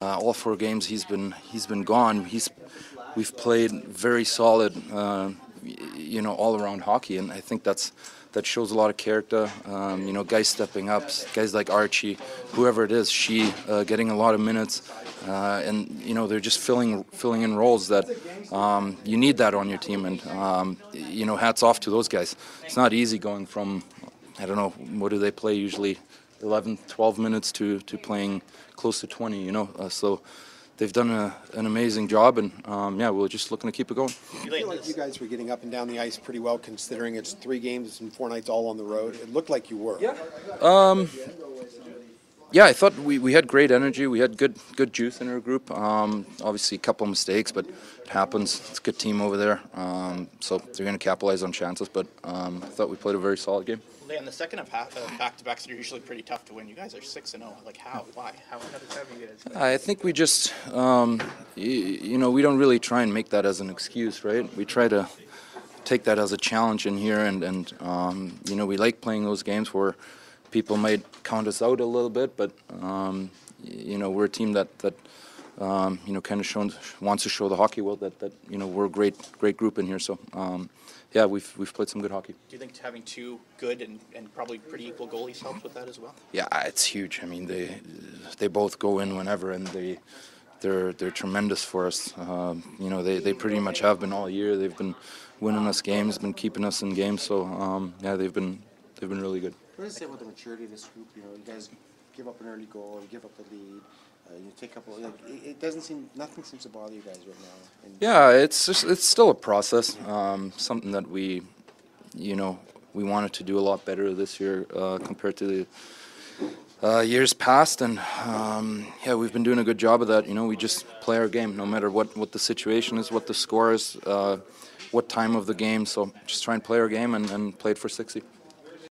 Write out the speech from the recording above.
Uh, all four games he's been he's been gone. He's we've played very solid, uh, you know, all around hockey, and I think that's that shows a lot of character. Um, you know, guys stepping up, guys like Archie, whoever it is, she uh, getting a lot of minutes, uh, and you know they're just filling filling in roles that um, you need that on your team, and um, you know, hats off to those guys. It's not easy going from I don't know what do they play usually 11 12 minutes to to playing close to 20 you know uh, so they've done a, an amazing job and um, yeah we're just looking to keep it going I feel like you guys were getting up and down the ice pretty well, considering it's three games and four nights all on the road. It looked like you were. Yeah. Yeah i thought we, we had great energy we had good good juice in our group um, obviously a couple of mistakes but it happens it's a good team over there um, so they're going to capitalize on chances but um, i thought we played a very solid game in the second of half, uh, back-to-backs are usually pretty tough to win. You guys are six and zero. Like how? Why? How? How does that you guys? I think we just, um, you, you know, we don't really try and make that as an excuse, right? We try to take that as a challenge in here, and and um, you know, we like playing those games where people might count us out a little bit, but um, you know, we're a team that that um, you know kind of shown wants to show the hockey world that that you know we're a great great group in here. So um, yeah, we've we've played some good hockey. Do you think having two good and, and probably pretty equal goalies helps with that as well? Yeah, it's huge. I mean, they they both go in whenever, and they they're they're tremendous for us. Um, you know, they, they pretty much have been all year. They've been winning us games, been keeping us in games. So um, yeah, they've been they've been really good. What does it say about the maturity of this group? You know, you guys give up an early goal, you give up the lead, uh, you take up. Like, it, it doesn't seem nothing seems to bother you guys right now. And Yeah, it's just, it's still a process. Um, something that we, you know, we wanted to do a lot better this year uh, compared to the uh, years past, and um, yeah, we've been doing a good job of that. You know, we just play our game, no matter what what the situation is, what the score is, uh, what time of the game. So just try and play our game and, and play it for sixty.